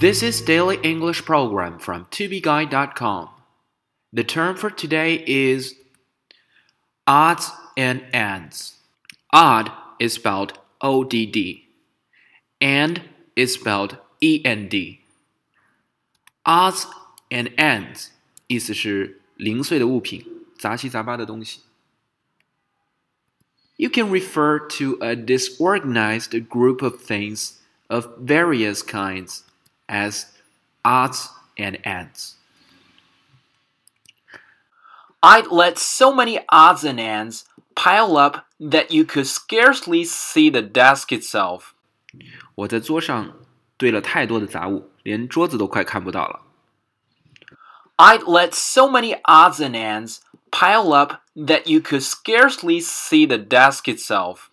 This is Daily English Program from tobeguide.com. The term for today is odds and ends. Odd is spelled O D D, and is spelled E N D. Odds and ends 意思是零碎的物品，杂七杂八的东西。You can refer to a disorganized group of things of various kinds as odds and ends. I'd let so many odds and ends pile up that you could scarcely see the desk itself. 我在桌上堆了太多的杂物，连桌子都快看不到了。I'd let so many odds and ends pile up that you could scarcely see the desk itself.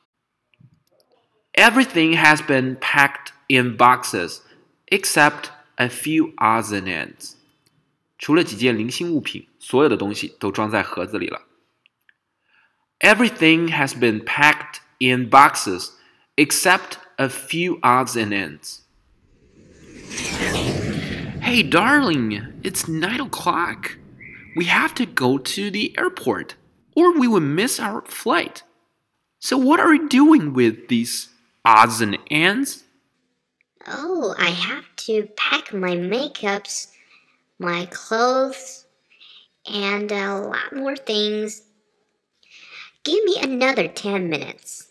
Everything has been packed in boxes except a few odds and ends. 除了几件零星物品，所有的东西都装在盒子里了。Everything has been packed in boxes except a few odds and ends. Hey, darling, it's nine o'clock. We have to go to the airport, or we will miss our flight. So, what are you doing with these odds and ends? Oh, I have to pack my makeups, my clothes, and a lot more things. Give me another 10 minutes.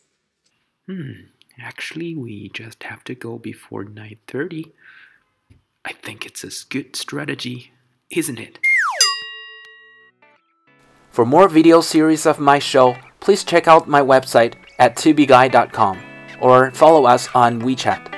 Hmm, actually, we just have to go before 9:30. I think it's a good strategy, isn't it? For more video series of my show, please check out my website at tubeguy.com or follow us on WeChat.